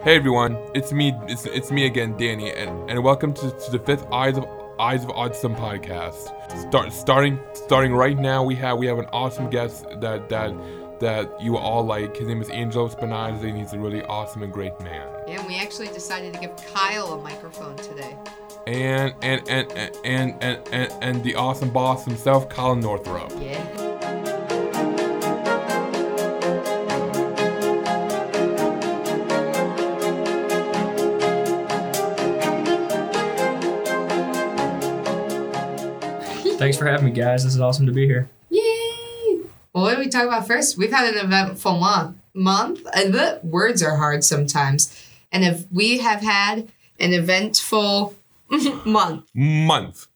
Hey everyone, it's me. It's, it's me again, Danny, and, and welcome to, to the fifth Eyes of Eyes of Oddsome podcast. Start starting starting right now. We have we have an awesome guest that that that you all like. His name is Angelo Spinazzi, and he's a really awesome and great man. Yeah, we actually decided to give Kyle a microphone today. And and and and and and, and, and the awesome boss himself, Colin Northrup. Yeah. Thanks for having me, guys. This is awesome to be here. Yay! Well, what do we talk about first? We've had an eventful month. Month, and the words are hard sometimes. And if we have had an eventful month, Month.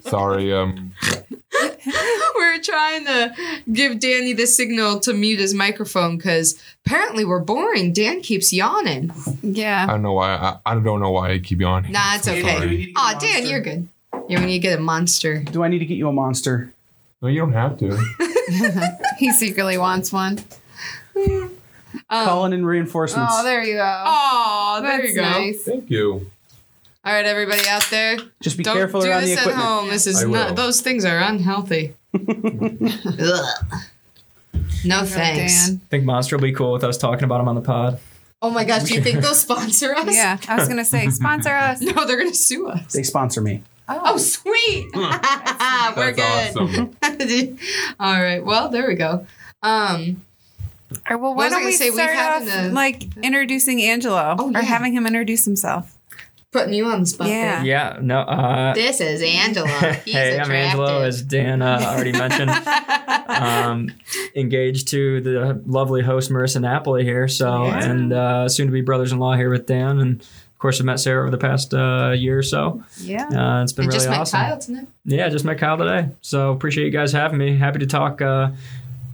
Sorry, um, we're trying to give Danny the signal to mute his microphone because apparently we're boring. Dan keeps yawning. Yeah. I Yeah. don't know why. I, I don't know why I keep yawning. Nah, it's okay. Sorry. Aw, Dan, you're good. Yeah, when you get a monster. Do I need to get you a monster? No, you don't have to. He secretly wants one. Calling in reinforcements. Oh, there you go. Oh, there That's you go. nice. Thank you. All right, everybody out there, Just be don't careful do around the this at equipment. home. This is I will. not; those things are unhealthy. Ugh. No thanks. Dan. I think Monster will be cool with us talking about him on the pod. Oh my gosh, do you think they'll sponsor us? Yeah, I was gonna say sponsor us. No, they're gonna sue us. They sponsor me. Oh, sweet. We're That's good. awesome. All right. Well, there we go. Um, Or well, why don't we say? Start off an, like introducing Angelo Oh, yeah. or having him introduce himself? putting you on the spot. Yeah. there. Yeah, no. Uh, This is Angelo. He's hey, I'm Angelo, as Dan uh, already mentioned. um, engaged to the lovely host Marissa Napoli here, so Yeah. and uh, soon to be brothers-in-law here with Dan, and of course I met Sarah over the past uh, year or so. Yeah. Uh, it's been I really just met awesome. Kyle tonight. Yeah, just met Kyle today, so appreciate you guys having me. Happy to talk. Uh,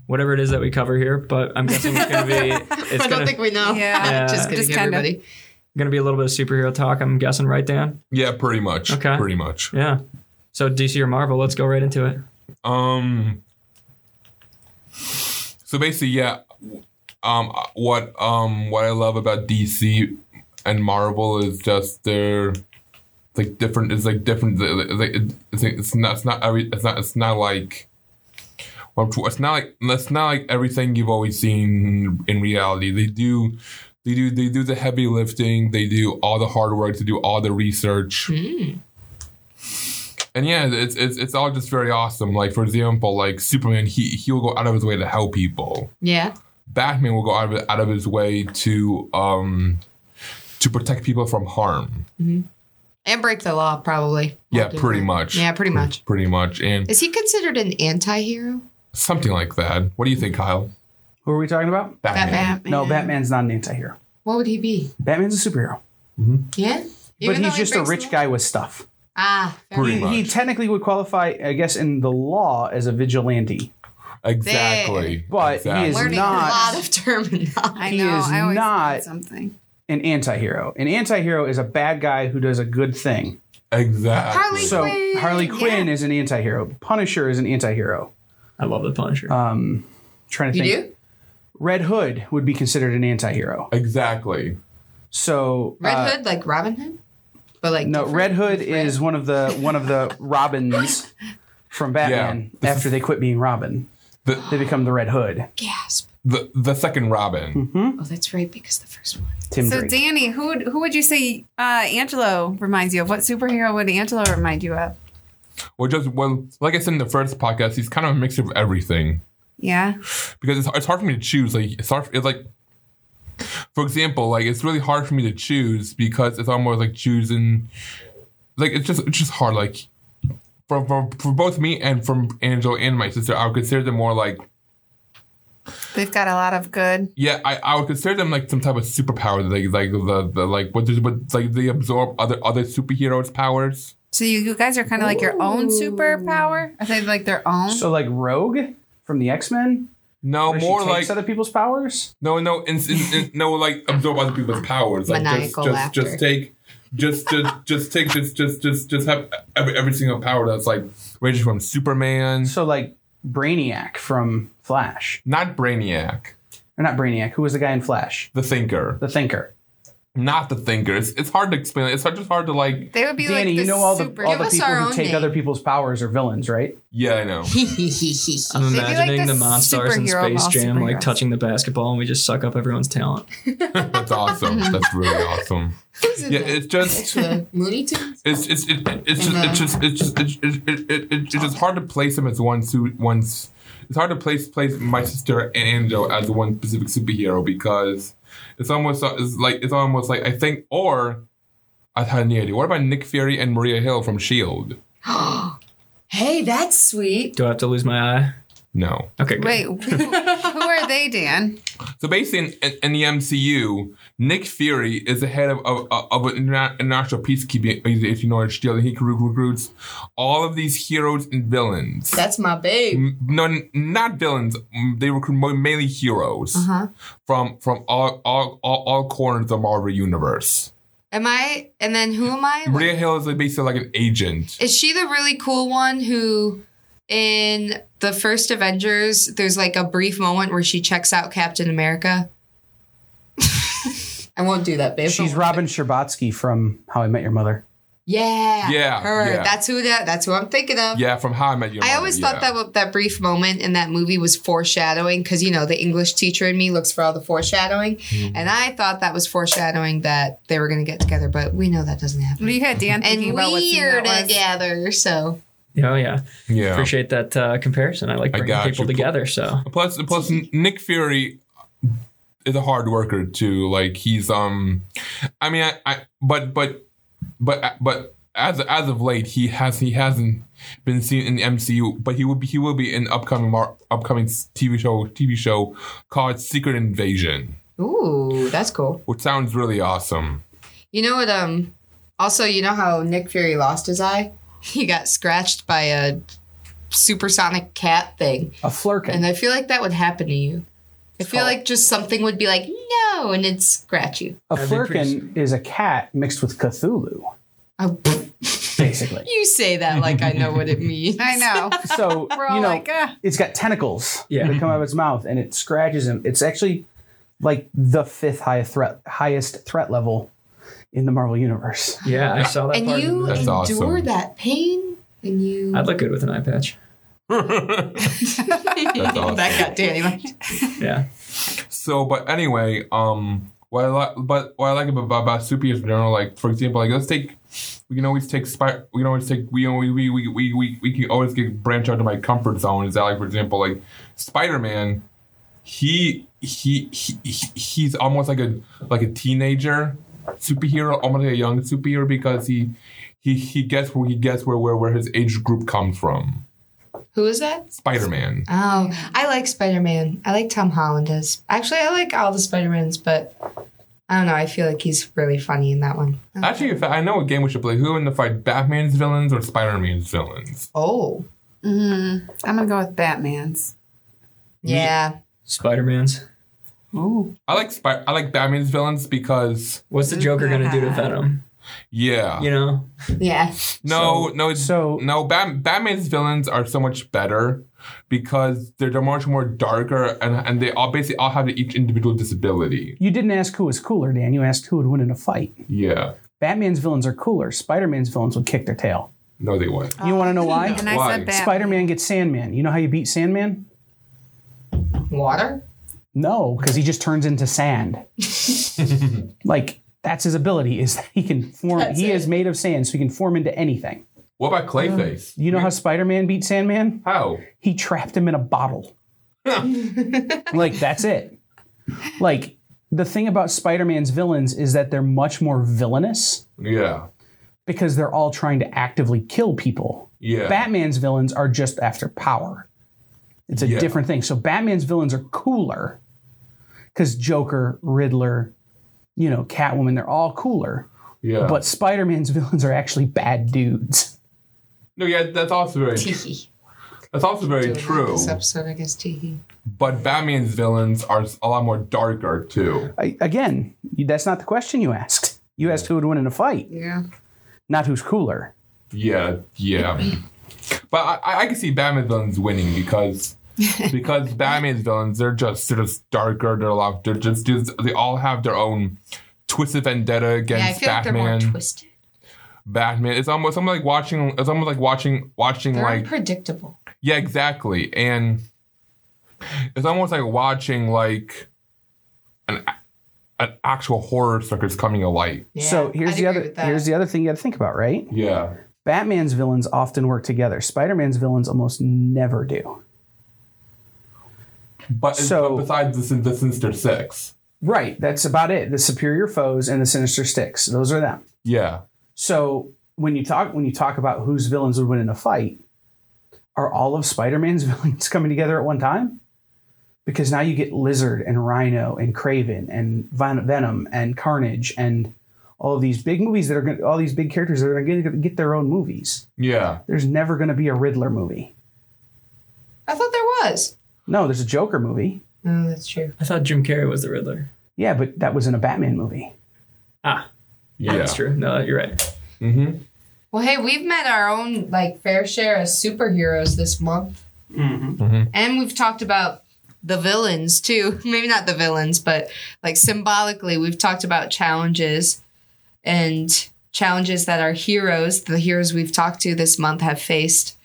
Whatever it is that we cover here, but I'm guessing it's gonna be it's I don't think we know. Yeah. just kidding, Just kinda. everybody. gonna be a little bit of superhero talk. I'm guessing, right, Dan? Yeah, pretty much. Okay. Pretty much. Yeah. So DC or Marvel, let's go right into it. Um. So basically, yeah. Um. What um. What I love about DC and Marvel is just they're like different. It's like different. It's like it's, it's not. It's not every. It's not. It's not like. Well, it's not like. It's not like everything you've always seen in reality. They do. They do. They do the heavy lifting. They do all the hard work. They do all the research hmm. and yeah, it's it's it's all just very awesome. Like for example, like Superman, he he will go out of his way to help people. Yeah. Batman will go out of out of his way to um to protect people from harm. Mm-hmm. And break the law, probably. Yeah, pretty uh, much. Yeah, pretty much. Pretty much, and Is he considered an anti-hero? Something like that. What do you think, Kyle? Who are we talking about? Batman. No, Batman's not an anti-hero. What would he be? Batman's a superhero. Yeah. but Even though he's he just a breaks rich the law? guy with stuff. Ah, fair Pretty enough. much. He technically would qualify, I guess, in the law as a vigilante. Exactly. But he exactly. is learning not- a lot of terminology. I He know. is I always not- learn something. An anti-hero. An anti-hero is a bad guy who does a good thing. exactly. Harley So Quinn. Harley Quinn Yeah. is an anti-hero. Punisher is an anti-hero. I love the Punisher. Um, trying to You think. do? Red Hood would be considered an anti-hero. Exactly. So Red uh, Hood, like Robin Hood? But like No, different Red Hood with red? is one of the one of the Robins from Batman. Yeah. After they quit being Robin, The they become the Red Hood. gasp. the the second Robin. Hmm? Oh, that's right, because the first one. Tim So Drake. Danny, who would, who would you say uh, Angelo reminds you of? What superhero would Angelo remind you of? Well, just well, like I said in the first podcast, he's kind of a mix of everything. Yeah. because it's, it's hard for me to choose. Like it's hard. It's like, for example, like it's really hard for me to choose because it's almost like choosing. Like it's just it's just hard. Like for for, for both me and from Angel and my sister, I would consider them more like They've got a lot of good. yeah. I, I would consider them like some type of superpower. Like like the, the like what does what like they absorb other other superheroes' powers. So you, you guys are kind of like your own superpower? Are they like their own? so like Rogue from the X Men. No, Where more she like other people's powers. no no in, in, in, no like absorb other people's powers. Like Maniacal just just laughter. just take just just just take just just just just have every, every single power that's like ranging from Superman, So like Brainiac from Flash, not Brainiac, or not Brainiac. Who was the guy in Flash? the Thinker, The Thinker. Not the thinkers. It's, it's hard to explain. It's hard, just hard to like. They would be Danny, like the you know all the super. all the people who take name. other people's powers are villains, right? Yeah, I know. I'm They'd like imagining the the Monstars in Space Jam like superheroes. touching the basketball and we just suck up everyone's talent. That's awesome. That's really awesome. Yeah, it's just the Mooney Tunes. it's it's it, it's just it's just it's just it's, it, it, it, it, it's just hard to place him as one suit one's it's hard to place place my sister and Angel as one specific superhero because it's almost uh, it's like it's almost like I think or I had any idea. What about Nick Fury and Maria Hill from Shield? Hey, that's sweet. Do I have to lose my eye? No. Okay, good. Wait, who, who are they, Dan? So basically, in, in, in the MCU, Nick Fury is the head of, of, of an international peacekeeping agency known as Shield, and he recruits all of these heroes and villains. That's my babe. No, not villains. They recruit mainly heroes Uh-huh. from from all, all all all corners of the Marvel universe. Am I? And then who am I? Maria Hill is basically like an agent. Is she the really cool one who, in the first Avengers, there's like a brief moment where she checks out Captain America? I won't do that, babe. She's Robin Scherbatsky from How I Met Your Mother. Yeah, Yeah, her. yeah. That's who that. That's who I'm thinking of. Yeah, from How I Met Your Mother. I Mother. always yeah. thought that w- that brief moment in that movie was foreshadowing because you know the English teacher in me looks for all the foreshadowing, Mm-hmm. and I thought that was foreshadowing that they were going to get together, but we know that doesn't happen. Well, you had Dan And thinking about what scene we're that was. together, so Oh yeah. Yeah. Appreciate that uh, comparison. I like I bringing got people you. together. So Plus, plus Nick Fury is a hard worker too. Like he's um, I mean, I, I but but but but as as of late, he has he hasn't been seen in the MCU, but he will be he will be in upcoming mar- upcoming TV show TV show called Secret Invasion, ooh, that's cool. which sounds really awesome. You know what? Um, also, you know how Nick Fury lost his eye? He got scratched by a supersonic cat thing, A Flerken. and I feel like that would happen to you. I feel called- like just something would be like no, and it'd scratch you. a That'd be is a cat mixed with Cthulhu, Oh, basically. you say that like I know what it means. I know. So We're all you know, like, ah. it's got tentacles Yeah. that come out of its mouth, and it scratches him. It's actually like the fifth highest threat, highest threat level in the Marvel universe. yeah, I saw that And part. you That's endure awesome. that pain, and you. I'd look good with an eye patch. awesome. That got Danny. Yeah. So, but anyway, um, what I like, but what I like about, about superheroes in general, like for example, like let's take, we can always take spy, we can always take, we we we we we we, we can always get branch out of my comfort zone. Is that like for example, like Spider Man, he, he he he he's almost like a like a teenager superhero, almost like a young superhero because he he he gets where he gets where where where his age group comes from. Who is that? Spider Man. Oh, I like Spider Man. I like Tom Holland as. Actually, I like all the Spider Mans, but I don't know. I feel like he's really funny in that one. Actually, if I know what game we should play. Who in the fight? Batman's villains or Spider Man's villains? Oh, mm-hmm. I'm gonna go with Batman's. yeah. Spider Man's. Ooh. I like Spy- I like Batman's villains because What's the Joker gonna do to Venom? yeah. You know? Yeah. No, no, it's so- no. Bat- Batman's villains are so much better because they're, they're much more darker and and they all basically all have each individual disability. You didn't ask who was cooler, Dan. You asked who would win in a fight. Yeah. Batman's villains are cooler. Spider Man's villains would kick their tail. No, they wouldn't. You want to know oh, why? And I Why? said Batman. Spider Man gets Sandman. You know how you beat Sandman? Water. No, because he just turns into sand. like that's his ability is that he can form. That's he it. is made of sand, so he can form into anything. What about Clayface? You know how Spider Man beat Sandman? How? He trapped him in a bottle. like that's it. Like the thing about Spider Man's villains is that they're much more villainous Yeah. because they're all trying to actively kill people. Yeah. Batman's villains are just after power. It's a Yeah. different thing. So Batman's villains are cooler because Joker, Riddler, you know, Catwoman, they're all cooler. yeah. But Spider Man's villains are actually bad dudes. no, yeah, that's also very Teehee. that's also very true. This episode, I guess. Teehee. But Batman's villains are a lot more darker too. I, again, that's not the question you asked. You asked who would win in a fight, Yeah. not who's cooler. Yeah, yeah. but I, I can see Batman's villains winning because because Batman's villains they're just they're just darker. They're a lot. They're just, just they all have their own twisted vendetta Yeah, I against feel like they're more Batman. twisted. Batman. It's almost almost like watching. It's almost like watching watching They're like unpredictable. yeah, exactly. And it's almost like watching like an an actual horror circus coming to light. Yeah, so here's I'd the agree other here's the other thing you got to think about, right? Yeah. Batman's villains often work together. Spider-Man's villains almost never do. But, So- but besides the, the Sinister Six. Right. That's about it. The superior foes and the Sinister Six. Those are them. Yeah. So when you talk when you talk about whose villains would win in a fight, are all of Spider-Man's villains coming together at one time? Because now you get Lizard and Rhino and Kraven and Ven- Venom and Carnage and all of these big movies that are going all these big characters that are going to get their own movies. Yeah. There's never going to be a Riddler movie. I thought there was. No, there's a Joker movie. Oh, that's true. I thought Jim Carrey was the Riddler. Yeah, but that was in a Batman movie. Ah, yeah, Yeah. that's true. No, you're right. Mm-hmm. Well, hey, we've met our own like fair share of superheroes this month, Mm-hmm. and we've talked about the villains too. Maybe not the villains, but like symbolically, we've talked about challenges and challenges that our heroes, the heroes we've talked to this month, have faced.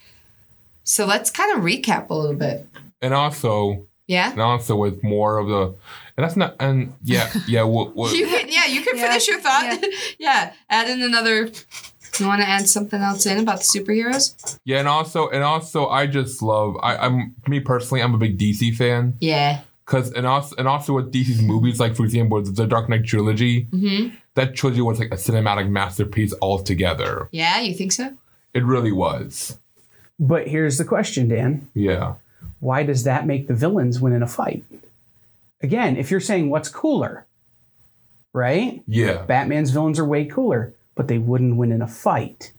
So let's kind of recap a little bit. And also, Yeah. and also with more of the, and that's not, and yeah, yeah. We'll, we'll, You can, yeah, you can Yeah, finish your thought. Yeah. add in another. You want to add something else in about the superheroes? yeah, and also, and also, I just love. I, I'm me personally, I'm a big DC fan Yeah. because, and also, and also with DC's movies, like for example, the Dark Knight trilogy. Mm-hmm. That trilogy was like a cinematic masterpiece altogether. Yeah, you think so? It really was. But here's the question, Dan. Yeah. Why does that make the villains win in a fight? Again, if you're saying what's cooler, right? Yeah. Batman's villains are way cooler, but they wouldn't win in a fight.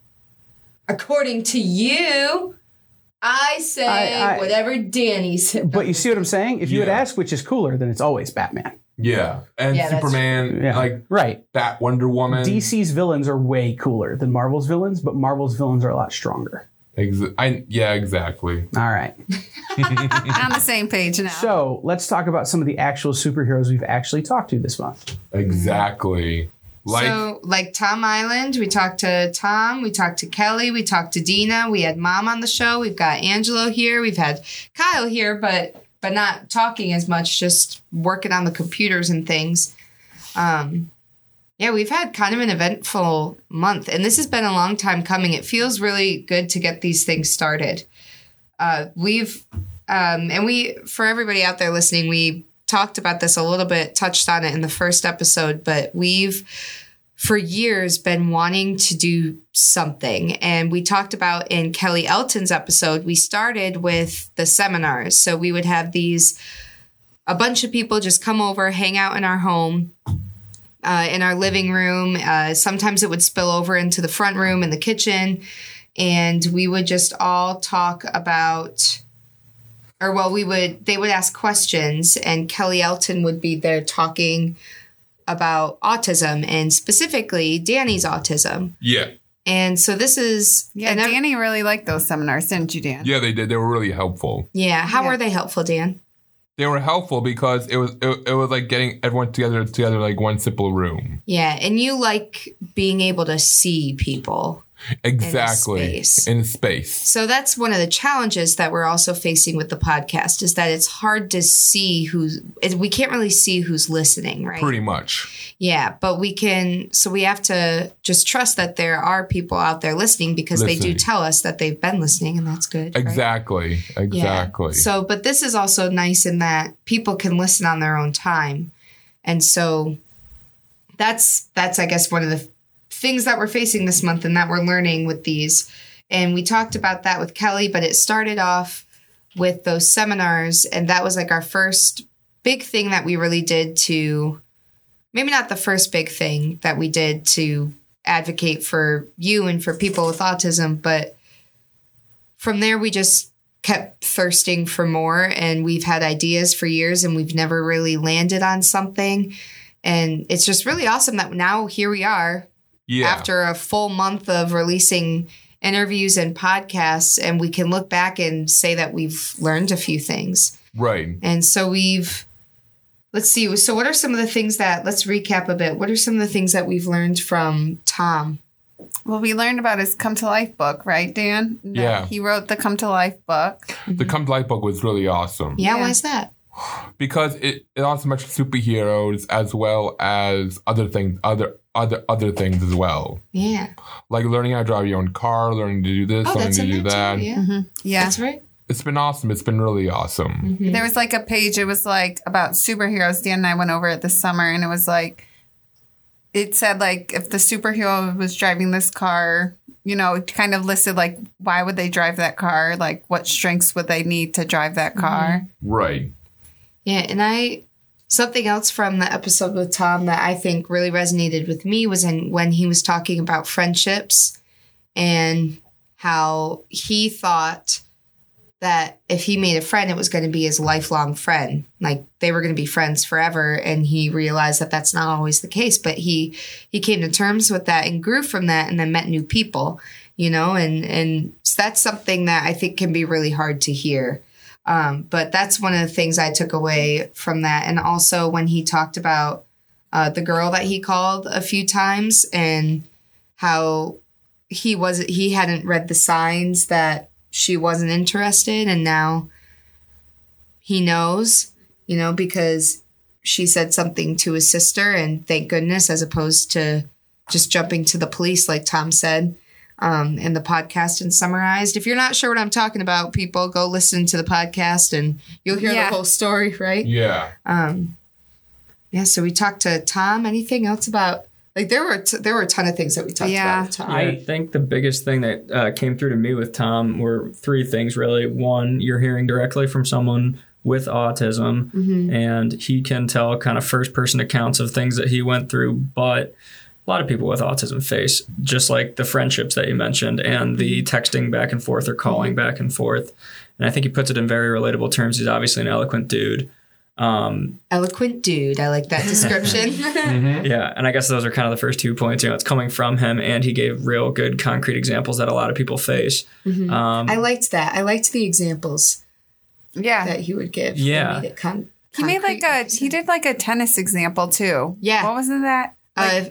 According to you, I say I- I- whatever Danny said. But you see what I'm saying? If you would Yeah. ask which is cooler, then it's always Batman. Yeah. And Yeah, Superman, Yeah. like right. Bat Wonder Woman. DC's villains are way cooler than Marvel's villains, but Marvel's villains are a lot stronger. Ex- I, yeah, exactly. All right. on the same page now. So let's talk about some of the actual superheroes we've actually talked to this month. Exactly. Like, so, like Tom Iland, we talked to Tom, we talked to Kelly, we talked to Dina, we had Mom on the show, we've got Angelo here, we've had Kyle here, but but not talking as much, just working on the computers and things. Um, yeah, we've had kind of an eventful month, and this has been a long time coming. It feels really good to get these things started. Uh, we've um, and we for everybody out there listening, we talked about this a little bit, touched on it in the first episode, but we've for years been wanting to do something. And we talked about in Kelly Elton's episode, we started with the seminars. So we would have these a bunch of people just come over, hang out in our home. Uh, in our living room. Uh, sometimes it would spill over into the front room and the kitchen. And we would just all talk about or well we would they would ask questions and kelly elton would be there talking about autism and specifically danny's autism yeah. and so this is yeah, and Danny really liked those seminars, didn't you, Dan? Yeah, they did. They were really helpful. yeah how Yeah. were they helpful dan They were helpful because it was it, it was like getting everyone together together like one simple room. yeah and you like being able to see people Exactly. space. In space. so that's one of the challenges that we're also facing with the podcast is that it's hard to see who's we can't really see who's listening right Pretty much. Yeah, but we can. So we have to just trust that there are people out there listening because they do tell us that they've been listening, and that's good. right? Exactly. Yeah. Exactly. So, but this is also nice in that people can listen on their own time, and so that's that's I guess one of the things that we're facing this month and that we're learning with these. And we talked about that with Kelly, but it started off with those seminars, and that was like our first big thing that we really did to maybe not the first big thing that we did to advocate for you and for people with autism, but from there we just kept thirsting for more. And we've had ideas for years and we've never really landed on something. And it's just really awesome that now here we are Yeah. after a full month of releasing interviews and podcasts, and we can look back and say that we've learned a few things. right. And so we've, let's see. So, what are some of the things that, let's recap a bit. What are some of the things that we've learned from Tom? Well, we learned about his Come to Life book, right, Dan? That Yeah. He wrote the Come to Life book. The Come to Life book was really awesome Yeah, Yeah. why is that? Because it, it also mentioned superheroes as well as other things, other other other things as well, Yeah. like learning how to drive your own car, learning to do this, Oh, learning that's to do that. too. Yeah. Yeah. That's right. It's been awesome. It's been really awesome. Mhm. There was like a page, it was like about superheroes. Dan and I went over it this summer, and it was like, it said like if the superhero was driving this car, you know, it kind of listed like why would they drive that car? Like what strengths would they need to drive that car? Right. Yeah, and I something else from the episode with Tom that I think really resonated with me was in when he was talking about friendships and how he thought that if he made a friend it was going to be his lifelong friend. Like they were going to be friends forever and he realized that that's not always the case but he he came to terms with that and grew from that and then met new people you know and and that's something that i think can be really hard to hear um, but that's one of the things I took away from that. And also when he talked about uh, the girl that he called a few times and how he was he hadn't read the signs that she wasn't interested, and now he knows, you know, because she said something to his sister, and thank goodness, as opposed to just jumping to the police, like Tom said um, in the podcast and summarized. If you're not sure what I'm talking about, people go listen to the podcast and you'll hear Yeah. the whole story, right? Yeah. Um, yeah. So we talked to Tom. Anything else about like there were t- there were a ton of things that we talked Yeah. about with Tom. I think the biggest thing that uh, came through to me with Tom were three things really. One, you're hearing directly from someone with autism, and he can tell kind of first person accounts of things that he went through, but a lot of people with autism face just like the friendships that you mentioned and the texting back and forth or calling back and forth. And I think he puts it in very relatable terms. He's obviously an eloquent dude. Um, Eloquent dude. I like that description. yeah, and I guess those are kind of the first two points. You know, it's coming from him, and he gave real good concrete examples that a lot of people face. Um, I liked that. I liked the examples Yeah. that he would give. Yeah. made con- He made like a he did like a tennis example too. Yeah. What wasn't that? Uh,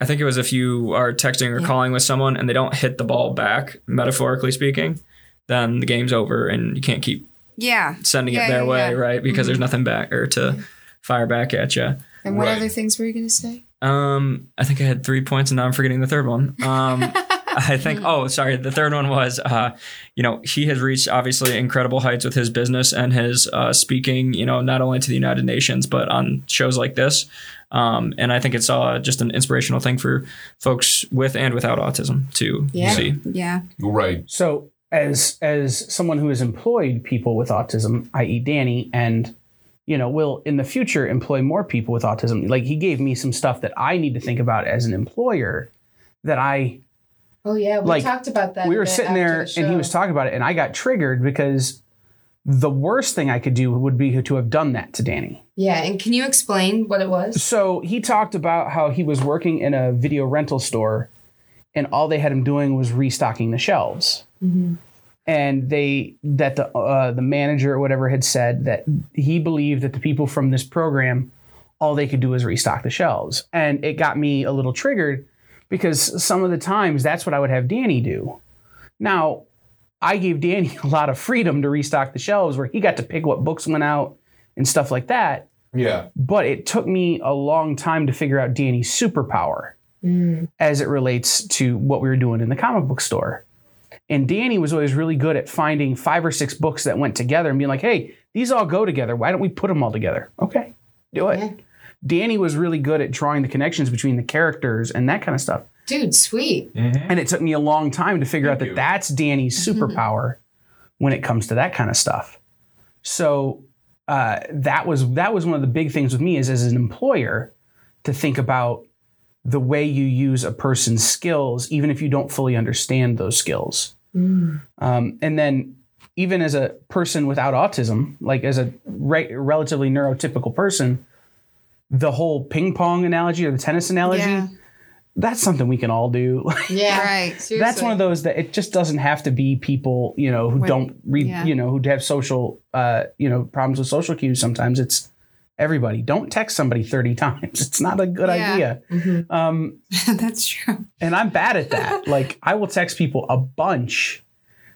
I think it was if you are texting or calling with someone and they don't hit the ball back, metaphorically speaking, then the game's over and you can't keep Yeah. sending Yeah, it their yeah, way, yeah. right? Because there's nothing back or to fire back at you. and what Right. other things were you going to say? Um, I think I had three points and now I'm forgetting the third one. Um, I think, oh, sorry. The third one was, uh, you know, he has reached obviously incredible heights with his business and his uh, speaking, you know, not only to the United Nations, but on shows like this. Um, and I think it's uh, just an inspirational thing for folks with and without autism to Yeah. see. Yeah. Right. So as as someone who has employed people with autism, i.e., Danny, and you know will in the future employ more people with autism, like he gave me some stuff that I need to think about as an employer. That I Oh yeah, we Like, talked about that. we were sitting there the and he was talking about it, and I got triggered because the worst thing I could do would be to have done that to Danny. Yeah, and can you explain what it was? So he talked about how he was working in a video rental store, and all they had him doing was restocking the shelves. And they that the uh, the manager or whatever had said that he believed that the people from this program, all they could do was restock the shelves, and it got me a little triggered because some of the times that's what I would have Danny do. Now, I gave Danny a lot of freedom to restock the shelves, where he got to pick what books went out and stuff like that Yeah. but it took me a long time to figure out Danny's superpower mm. as it relates to what we were doing in the comic book store. And Danny was always really good at finding five or six books that went together and being like, hey, these all go together. Why don't we put them all together? Okay, do it. Yeah. Danny was really good at drawing the connections between the characters and that kind of stuff. Dude, sweet. And it took me a long time to figure out that you. that's Danny's superpower when it comes to that kind of stuff. So uh, that was that was one of the big things with me is as an employer to think about the way you use a person's skills, even if you don't fully understand those skills. Um, and then even as a person without autism, like as a re- relatively neurotypical person, the whole ping pong analogy or the tennis analogy, Yeah. That's something we can all do. Yeah. Right. that's one of those that it just doesn't have to be people, you know, who Wait, don't read, yeah. you know, who have social, uh, you know, problems with social cues. Sometimes it's everybody. Don't text somebody 30 times. It's not a good Yeah. idea. Mhm. Um, That's true. and I'm bad at that. like I will text people a bunch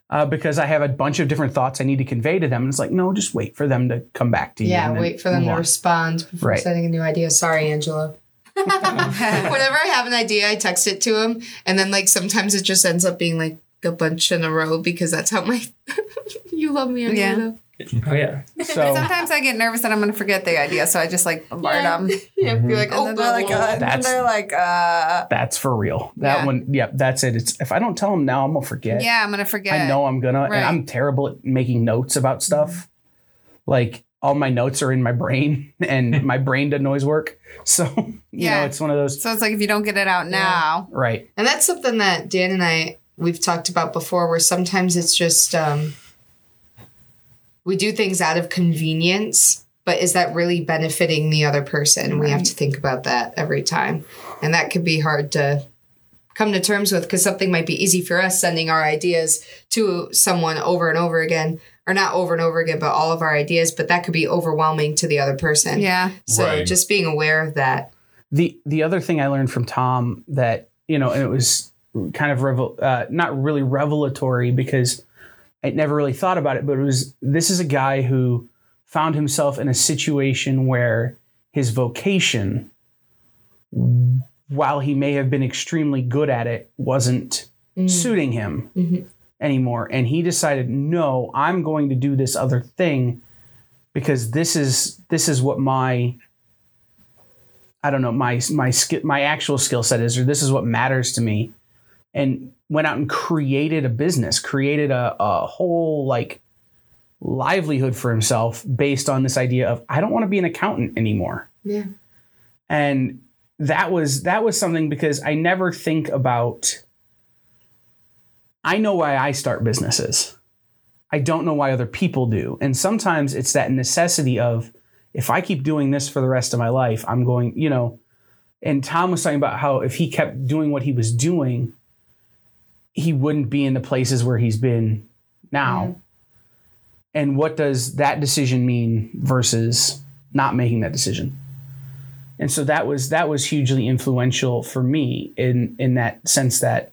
uh, because I have a bunch of different thoughts I need to convey to them. And it's like, no, just wait for them to come back to you. Yeah, and then wait for them move to respond before Right. sending a new idea. Sorry, Angela. Whenever I have an idea, I text it to him, and then like sometimes it just ends up being like a bunch in a row because that's how my you love me, Yeah. Angela. Oh yeah. So Sometimes I get nervous that I'm going to forget the idea, so I just like bombard Yeah. them. Yeah, Mm-hmm. you're like, And oh, then they're like, uh, and That's- they're like, uh, that's for real. That Yeah. one, yeah, that's it. It's if I don't tell them now, I'm gonna forget. yeah, I'm going to forget. I know I'm gonna, Right. and I'm terrible at making notes about stuff. Like all my notes are in my brain, and my brain doesn't always work. So you Yeah. know, it's one of those. So it's like if you don't get it out now, Right. And that's something that Dan and I we've talked about before where sometimes it's just um we do things out of convenience, but is that really benefiting the other person? We have to think about that every time. And that could be hard to come to terms with because something might be easy for us sending our ideas to someone over and over again or not over and over again but all of our ideas but that could be overwhelming to the other person yeah. so Right. just being aware of that the the other thing I learned from Tom that you know, and it was kind of revel, uh, not really revelatory because I never really thought about it, but it was this is a guy who found himself in a situation where his vocation, while he may have been extremely good at it, wasn't suiting him Mhm. anymore, and he decided, no, I'm going to do this other thing because this is this is what my I don't know my my skill my actual skill set is, or this is what matters to me, and went out and created a business, created a, a whole like livelihood for himself based on this idea of I don't want to be an accountant anymore, yeah. And that was that was something because I never think about. I know why I start businesses. I don't know why other people do, and sometimes it's that necessity of if I keep doing this for the rest of my life, I'm going, you know. And Tom was talking about how if he kept doing what he was doing, he wouldn't be in the places where he's been now. Mm-hmm. And what does that decision mean versus not making that decision? And so that was that was hugely influential for me in in that sense that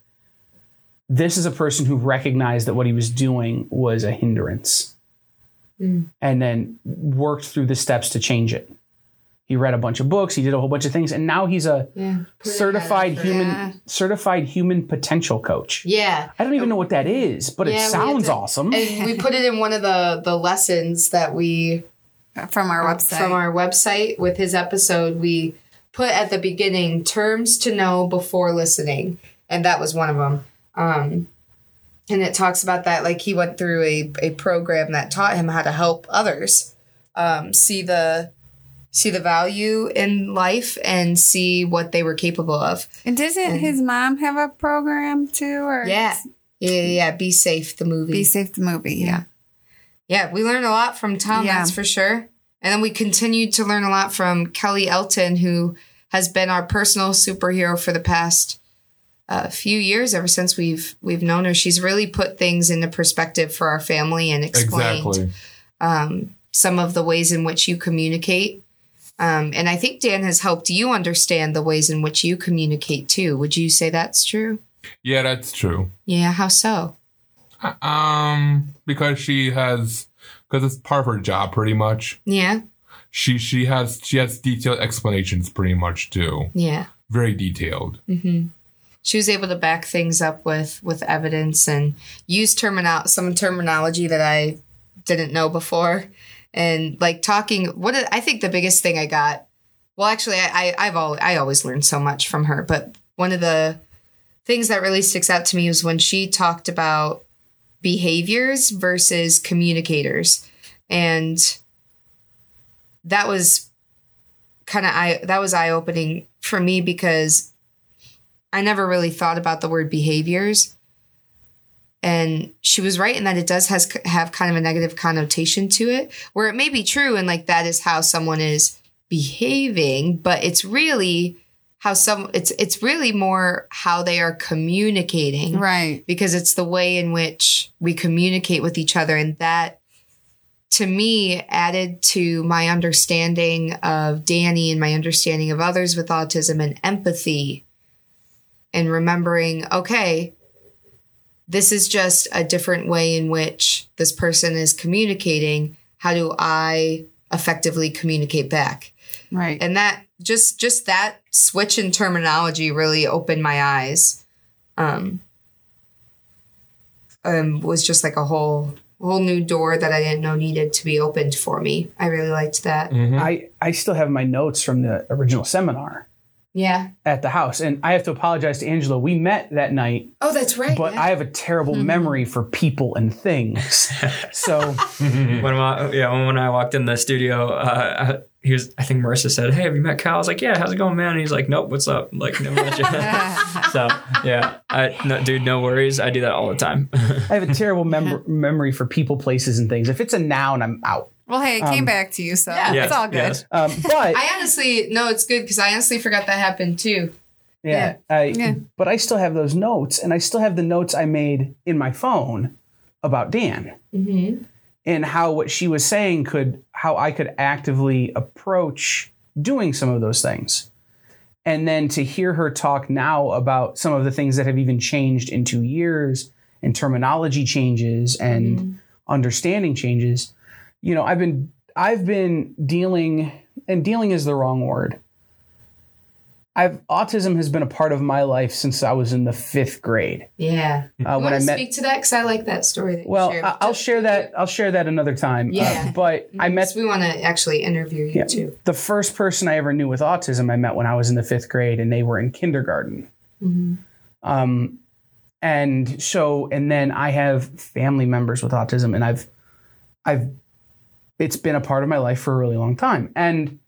this is a person who recognized that what he was doing was a hindrance mm. and then worked through the steps to change it. He read a bunch of books, he did a whole bunch of things, and now he's a yeah certified human certified human potential coach. yeah I don't even know what that is, but Yeah, it sounds to- awesome. and we put it in one of the the lessons that we From our website. from our website with his episode we put at the beginning terms to know before listening and that was one of them um and it talks about that like he went through a, a program that taught him how to help others um, see the see the value in life and see what they were capable of and doesn't his mom have a program too? Or yeah yeah yeah, yeah. be safe the movie Be Safe the movie. Yeah. Yeah, we learned a lot from Tom, Yeah. that's for sure. And then we continued to learn a lot from Kelly Elton, who has been our personal superhero for the past uh, few years. Ever since we've we've known her, she's really put things into perspective for our family and explained Exactly. um, some of the ways in which you communicate. Um, and I think Dan has helped you understand the ways in which you communicate too. Would you say that's true? Yeah, that's true. Yeah. How so? Um, because she has, because it's part of her job, pretty much. Yeah. She she has she has detailed explanations, pretty much too. Yeah. Very detailed. she was able to back things up with with evidence and use terminal some terminology that I didn't know before, and like talking. What I I think the biggest thing I got. Well, actually, I, I I've always I always learned so much from her, but one of the things that really sticks out to me was when she talked about behaviors versus communicators, and that was kind of eye that was eye opening for me because I never really thought about the word behaviors. And she was right in that it does has have kind of a negative connotation to it, where it may be true and like that is how someone is behaving, but it's really how some it's it's really more how they are communicating Right. because it's the way in which we communicate with each other and that to me added to my understanding of Danny and my understanding of others with autism and empathy and remembering okay this is just a different way in which this person is communicating how do I effectively communicate back Right. and that just just that switch in terminology really opened my eyes. Um um was just like a whole whole new door that i didn't know needed to be opened for me. I really liked that. Mhm. I, I still have my notes from the original seminar yeah at the house. And I have to apologize to Angela. We met that night, oh that's right but yeah. I have a terrible memory for people and things. so when I, yeah, when, when I walked in the studio, uh, I, he was, I think Marissa said, "Hey, have you met Kyle?" I was like, "Yeah, how's it going, man?" And he's like, "Nope, what's up?" Like, never met you. so yeah, I, no, dude, no worries. I do that all the time. I have a terrible mem- memory for people, places, and things. If it's a noun, I'm out. Well, hey, it came back to you, so Yeah. it's all good. Yes. Um, but i honestly no it's good because i honestly forgot that happened too Yeah. I, Yeah. But I still have those notes, and I still have the notes I made in my phone about Dan mm-hmm. and how what she was saying could, how I could actively approach doing some of those things. And then to hear her talk now about some of the things that have even changed in two years and terminology changes and understanding changes, you know, I've been, I've been dealing, and dealing is the wrong word. I've autism has been a part of my life since I was in the fifth grade. yeah Uh, when I want to met, speak to that because i like that story that well, shared. I'll share that. I'll share that another time. Uh, Yeah. but I met. we want to actually interview you Yeah. too the first person I ever knew with autism. I met when I was in the fifth grade, and they were in kindergarten. Um, and so, and then I have family members with autism, and I've, I've, it's been a part of my life for a really long time, and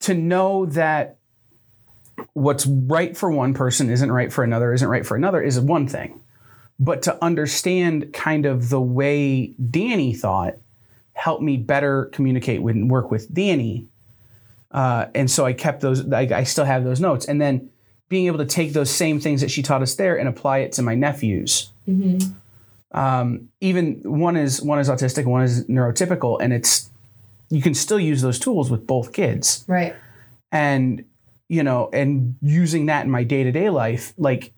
to know that what's right for one person isn't right for another, isn't right for another, is one thing. But to understand kind of the way Danny thought helped me better communicate with and work with Danny. Uh, and so I kept those, I, I still have those notes. And then being able to take those same things that she taught us there and apply it to my nephews. Um, even one is one is autistic, one is neurotypical, and it's you can still use those tools with both kids. Right. And you know and using that in my day-to-day life like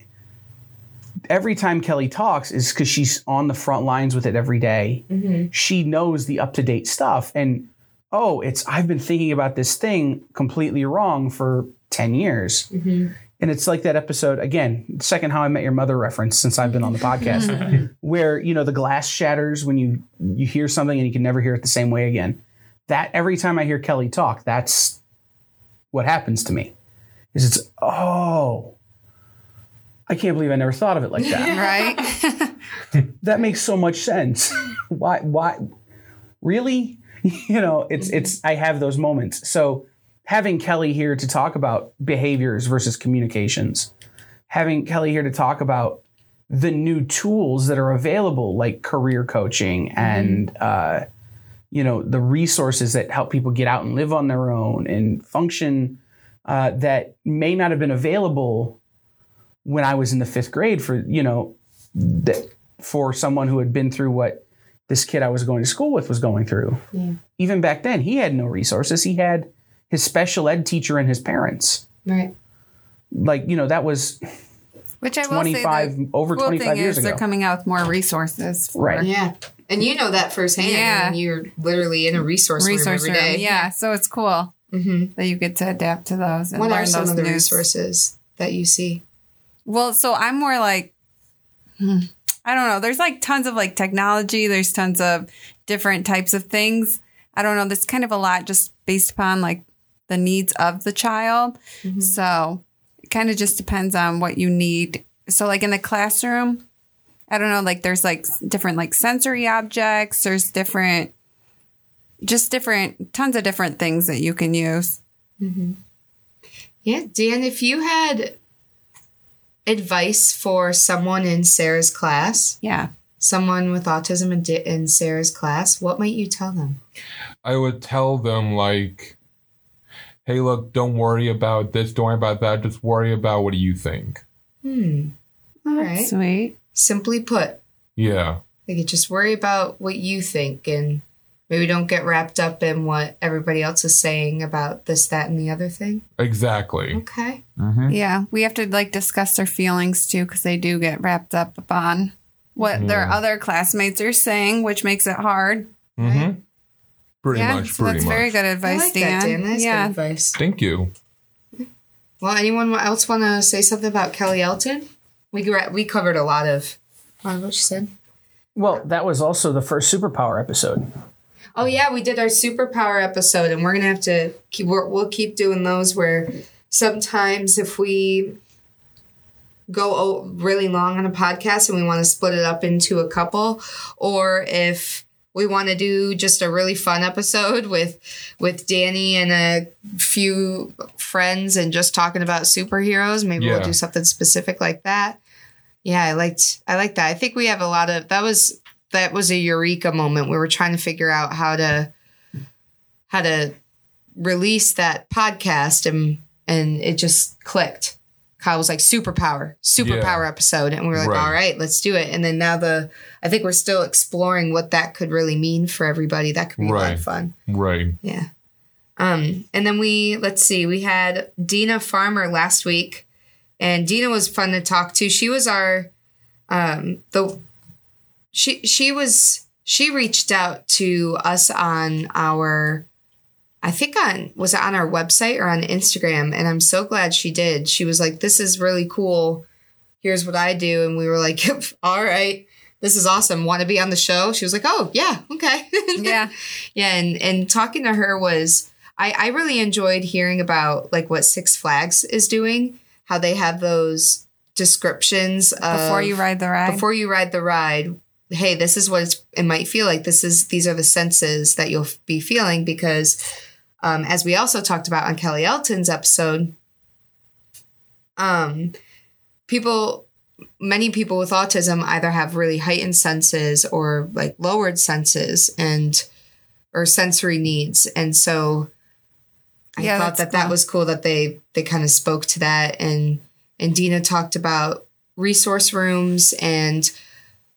every time kelly talks is because she's on the front lines with it every day. she knows the up-to-date stuff. And oh it's i've been thinking about this thing completely wrong for 10 years and it's like that episode again second how i met your mother reference since i've been on the podcast where you know the glass shatters when you you hear something and you can never hear it the same way again. That every time i hear kelly talk that's what happens to me. Is it's oh i can't believe i never thought of it like that. Right? that makes so much sense. Why why really? You know it's it's i have those moments. So having kelly here to talk about behaviors versus communications having kelly here to talk about the new tools that are available like career coaching and uh, you know the resources that help people get out and live on their own and function uh, that may not have been available when i was in the fifth grade for you know that for someone who had been through what this kid I was going to school with was going through. Yeah. Even back then, he had no resources. He had his special ed teacher and his parents. Right. Like, you know, that was Which I will say 25 the over cool 25 thing years is they're coming out with more resources. For Right. Yeah. And you know that firsthand. Yeah. and you're literally in a resource, Resource room room, every day. yeah. So it's cool Mm-hmm. that you get to adapt to those and What learn are some those of the new resources that you see? Well, so I'm more like, hmm, I don't know. There's like tons of like technology. There's tons of different types of things. I don't know. There's kind of a lot just based upon like the needs of the child. Mm-hmm. So it kind of just depends on what you need. So like in the classroom, I don't know. Like there's like different like sensory objects. There's different, just different, tons of different things that you can use. Mm-hmm. Yeah, Dan, if you had advice for someone in Sarah's class, Yeah. someone with autism in, in Sarah's class, what might you tell them? I would tell them like hey, look, don't worry about this, don't worry about that, just worry about what do you think. Hmm. All right. Sweet. Simply put, Yeah. Like, just worry about what you think and maybe don't get wrapped up in what everybody else is saying about this, that, and the other thing. Exactly. Okay. Yeah, we have to like discuss their feelings too because they do get wrapped up on what their other classmates are saying, which makes it hard. Mm-hmm. Pretty yeah, much. so Pretty that's much. very good I advice, like Dan. that, Dan. That's yeah, good advice. Thank you. Well, anyone else want to say something about Kelly Elton? We we covered a lot of, a lot what she said. Well, that was also the first superpower episode. Oh yeah, we did our superpower episode, and we're gonna have to keep. We're, we'll keep doing those where sometimes if we go o- really long on a podcast and we want to split it up into a couple, or if we want to do just a really fun episode with with Danny and a few friends and just talking about superheroes, maybe we'll do something specific like that. Yeah, I liked I like that. I think we have a lot of that was that was a eureka moment. We were trying to figure out how to how to release that podcast and and it just clicked. Kyle was like superpower, superpower Yeah. episode and we were like Right. all right, let's do it. And then now the I think we're still exploring what that could really mean for everybody. That could be a lot of fun. Right. Yeah. Um, and then we let's see, we had Dina Farmer last week, and Dina was fun to talk to. She was our um the she she was she reached out to us on our I think on was it on our website or on Instagram, and I'm so glad she did. She was like, This is really cool. Here's what I do. And we were like, All right, this is awesome. Want to be on the show? She was like, Oh, yeah, okay. yeah, Yeah, and and talking to her was I I really enjoyed hearing about like what Six Flags is doing, how they have those descriptions of before you ride the ride. before you ride the ride. Hey, this is what it's, it might feel like. This is these are the senses that you'll be feeling because, um, as we also talked about on Kelly Elton's episode, um, people many people with autism either have really heightened senses or like lowered senses and or sensory needs. And so i Yeah, thought that that was cool that they they kind of spoke to that. And and dina talked about resource rooms and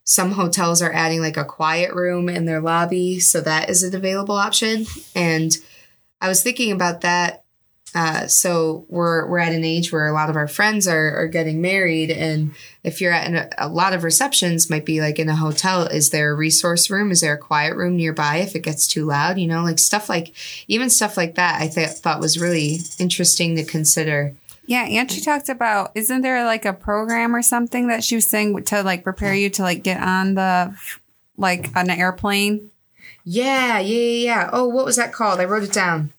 some hotels are adding like a quiet room in their lobby. So that is an available option. And i was thinking about that uh, so we're we're at an age where a lot of our friends are are getting married, and if you're at an, a lot of receptions, might be like in a hotel. Is there a resource room? Is there a quiet room nearby if it gets too loud? You know, like stuff like even stuff like that. I th- thought was really interesting to consider. yeah, and she talked about isn't there like a program or something that she was saying to like prepare you to like get on the like an airplane. Yeah, yeah, yeah, yeah. Oh, what was that called? I wrote it down.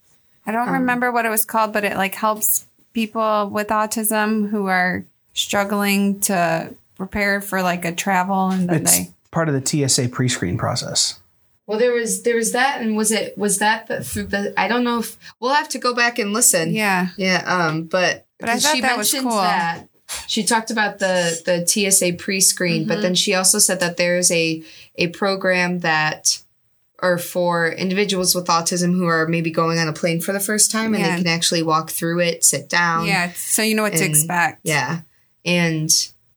I don't remember what it was called, but it like helps people with autism who are struggling to prepare for like a travel and then It's they part of the TSA pre-screen process. Well, there was there was that, and was it was that the, through the? I don't know if we'll have to go back and listen. yeah Yeah, um, but But I thought that was cool. that. She talked about the the TSA pre-screen, but then she also said that there's a a program that or for individuals with autism who are maybe going on a plane for the first time and Yeah. they can actually walk through it, sit down. yeah so you know what to expect Yeah. And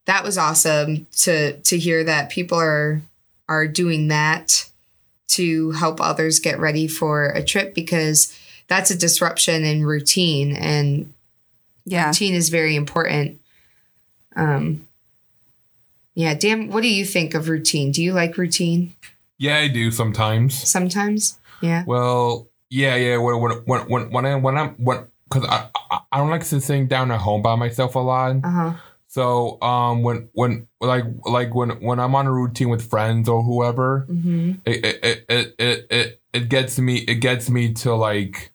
that was awesome to to hear that people are are doing that to help others get ready for a trip because that's a disruption in routine and yeah routine is very important. Um yeah, Dan, what do you think of routine? Do you like routine Yeah, I do sometimes. sometimes? Yeah. Well, yeah, yeah. When when when when when I when I'm when because I, I I don't like sitting down at home by myself a lot. Uh-huh. So um when when like like when when I'm on a routine with friends or whoever, Mhm. it it it it it, it, gets me it gets me to like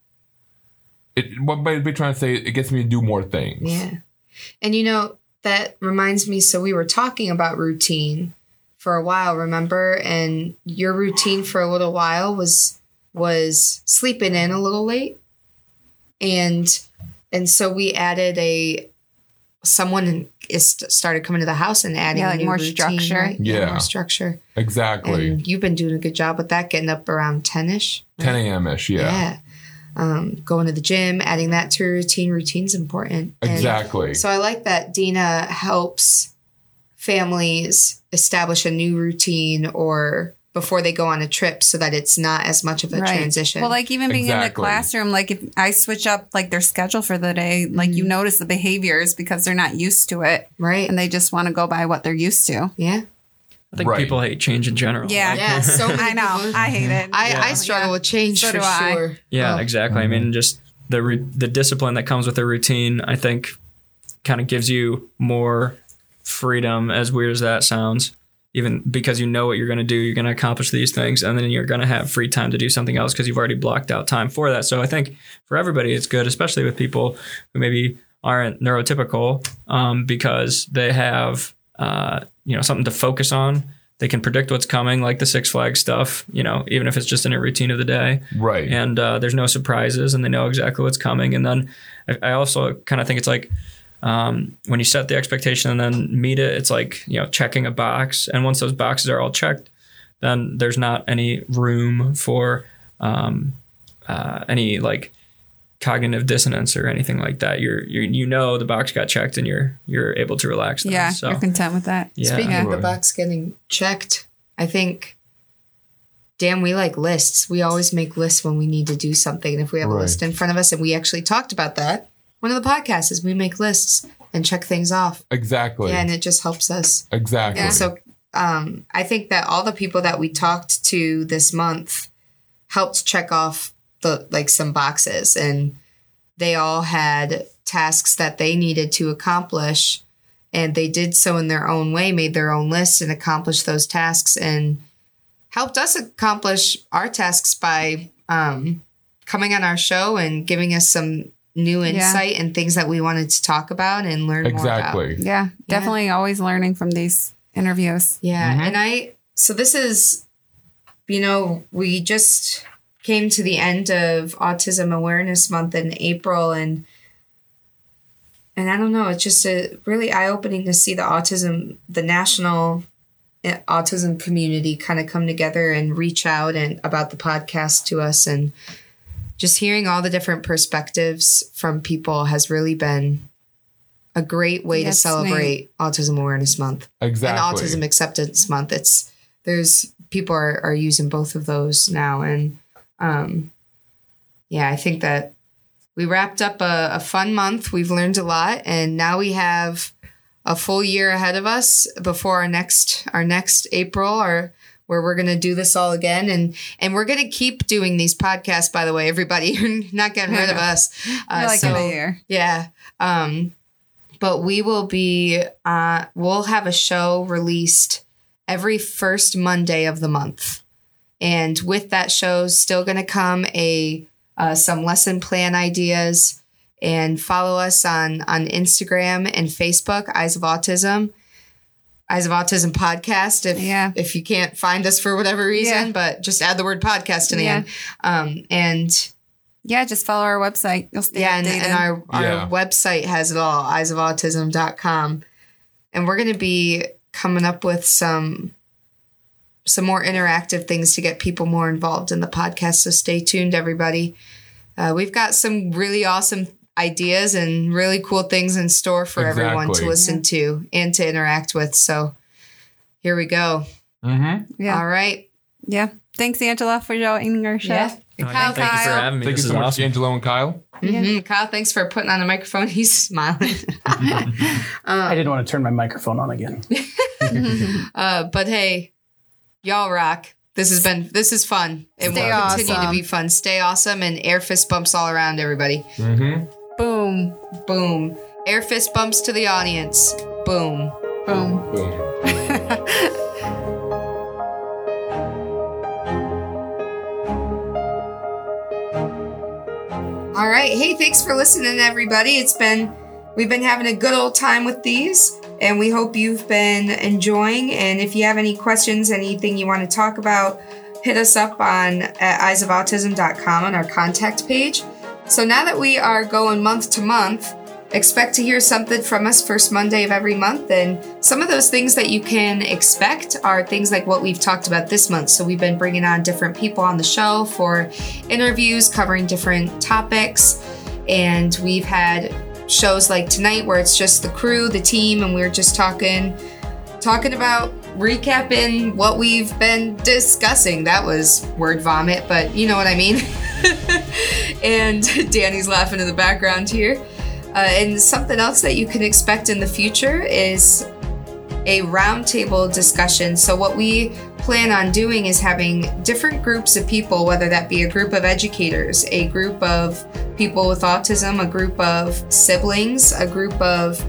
it what I be trying to say it gets me to do more things. Yeah. And you know, that reminds me so we were talking about routine for a while, remember? And your routine for a little while was was sleeping in a little late. And and so we added a someone is started coming to the house and adding Yeah, a like new more routine, structure. right? Yeah. more structure. Exactly. And you've been doing a good job with that, getting up around ten ish. 10 a.m. ish. Yeah. Yeah. um, going to the gym, adding that to your routine. Routine's important. And Exactly. so I like that Dina helps families establish a new routine or before they go on a trip so that it's not as much of a transition. Well, like even being in the classroom, like if I switch up like their schedule for the day, like Mm-hmm. you notice the behaviors because they're not used to it right? and they just want to go by what they're used to. yeah. I think Right. people hate change in general. Yeah. Like, Yeah. So I know. I hate it. I, I Yeah. struggle with change So for do I. Yeah, Oh. exactly. I mean, just the re- the discipline that comes with a routine, I think, kind of gives you more freedom. As weird as that sounds, even because you know what you're going to do, you're going to accomplish these things, and then you're going to have free time to do something else because you've already blocked out time for that. So I think for everybody, it's good, especially with people who maybe aren't neurotypical, um, because they have uh, you know something to focus on. They can predict what's coming, like the Six Flags stuff. You know, even if it's just in a routine of the day right. and uh, there's no surprises and they know exactly what's coming and then i, I also kind of think it's like um, when you set the expectation and then meet it it's like you know checking a box and once those boxes are all checked then there's not any room for um, uh, any like cognitive dissonance or anything like that you're, you're you know the box got checked and you're you're able to relax then. yeah, so you're content with that. yeah Speaking of the box getting checked, I think, damn, we like lists. We always make lists when we need to do something. And if we have a list in front of us, and we actually talked about that, one of the podcasts is we make lists and check things off. exactly. Yeah, and it just helps us. exactly. And so um, I think that all the people that we talked to this month helped check off the like some boxes and they all had tasks that they needed to accomplish and they did so in their own way made their own lists and accomplished those tasks and helped us accomplish our tasks by um, coming on our show and giving us some new insight and things that we wanted to talk about and learn more about. exactly. Yeah, definitely always learning from these interviews. Yeah, Mm-hmm. and I so this is you know, we just came to the end of Autism Awareness Month in April and and I don't know, it's just a really eye-opening to see the autism the national uh, autism community kind of come together and reach out and about the podcast to us and just hearing all the different perspectives from people has really been a great way That's to celebrate Autism Awareness Month. Exactly. and autism acceptance month. It's there's people are, are using both of those now. And um yeah i think that we wrapped up a, a fun month. We've learned a lot. And now we have a full year ahead of us before our next our next april or where we're going to do this all again and and we're going to keep doing these podcasts by the way everybody you're not getting rid of us uh, like so- year. yeah. Um, but we will be, uh, we'll have a show released every first Monday of the month. And with that show, still going to come a uh, some lesson plan ideas and follow us on on Instagram and Facebook, Eyes of Autism, Eyes of Autism podcast. If Yeah. if you can't find us for whatever reason, Yeah. but just add the word podcast in the Yeah. end. Um, and Yeah, just follow our website. You'll stay yeah, and, and our, our website has it all, eyesofautism.com. And we're going to be coming up with some some more interactive things to get people more involved in the podcast. So stay tuned, everybody. Uh, we've got some really awesome ideas and really cool things in store for everyone to Exactly. listen to and to interact with. So here we go. Mm-hmm. yeah. All right. yeah. Thanks, Angela, for joining our show. Yeah. Kyle, yeah, thank you for having me Thank this you so much, awesome Angelo and Kyle. Mhm. Kyle, thanks for putting on the microphone. He's smiling. I didn't want to turn my microphone on again. Uh, but hey, y'all rock. This has been this is fun. It Stay will continue to be fun. Stay awesome and air fist bumps all around everybody. Mm-hmm. Boom. Boom. Air fist bumps to the audience. Boom. Boom. Boom. All right. Hey, thanks for listening, everybody. It's been we've been having a good old time with these, and we hope you've been enjoying. And if you have any questions, anything you want to talk about, hit us up on at eyesofautism.com on our contact page. So now that we are going month to month, expect to hear something from us first Monday of every month. And some of those things that you can expect are things like what we've talked about this month. So we've been bringing on different people on the show for interviews covering different topics. And we've had shows like tonight where it's just the crew, the team, and we're just talking talking about recapping what we've been discussing. That was word vomit, but you know what I mean. and Danny's laughing in the background here. Uh, and something else that you can expect in the future is a roundtable discussion. So, what we plan on doing is having different groups of people, whether that be a group of educators, a group of people with autism, a group of siblings, a group of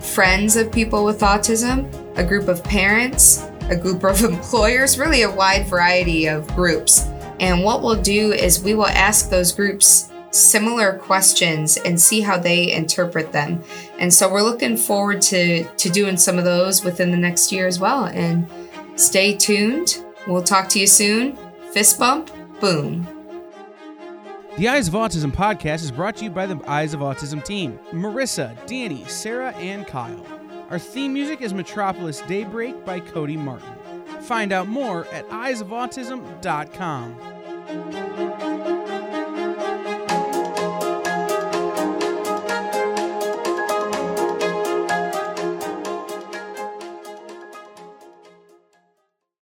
friends of people with autism, a group of parents, a group of employers, really a wide variety of groups. And what we'll do is we will ask those groups similar questions and see how they interpret them. And so we're looking forward to to doing some of those within the next year as well. And stay tuned. We'll talk to you soon. Fist bump, boom. The Eyes of Autism podcast is brought to you by the Eyes of Autism team Marissa, Danny, Sarah, and Kyle. Our theme music is Metropolis Daybreak by Cody Martin. Find out more at eyesofautism.com.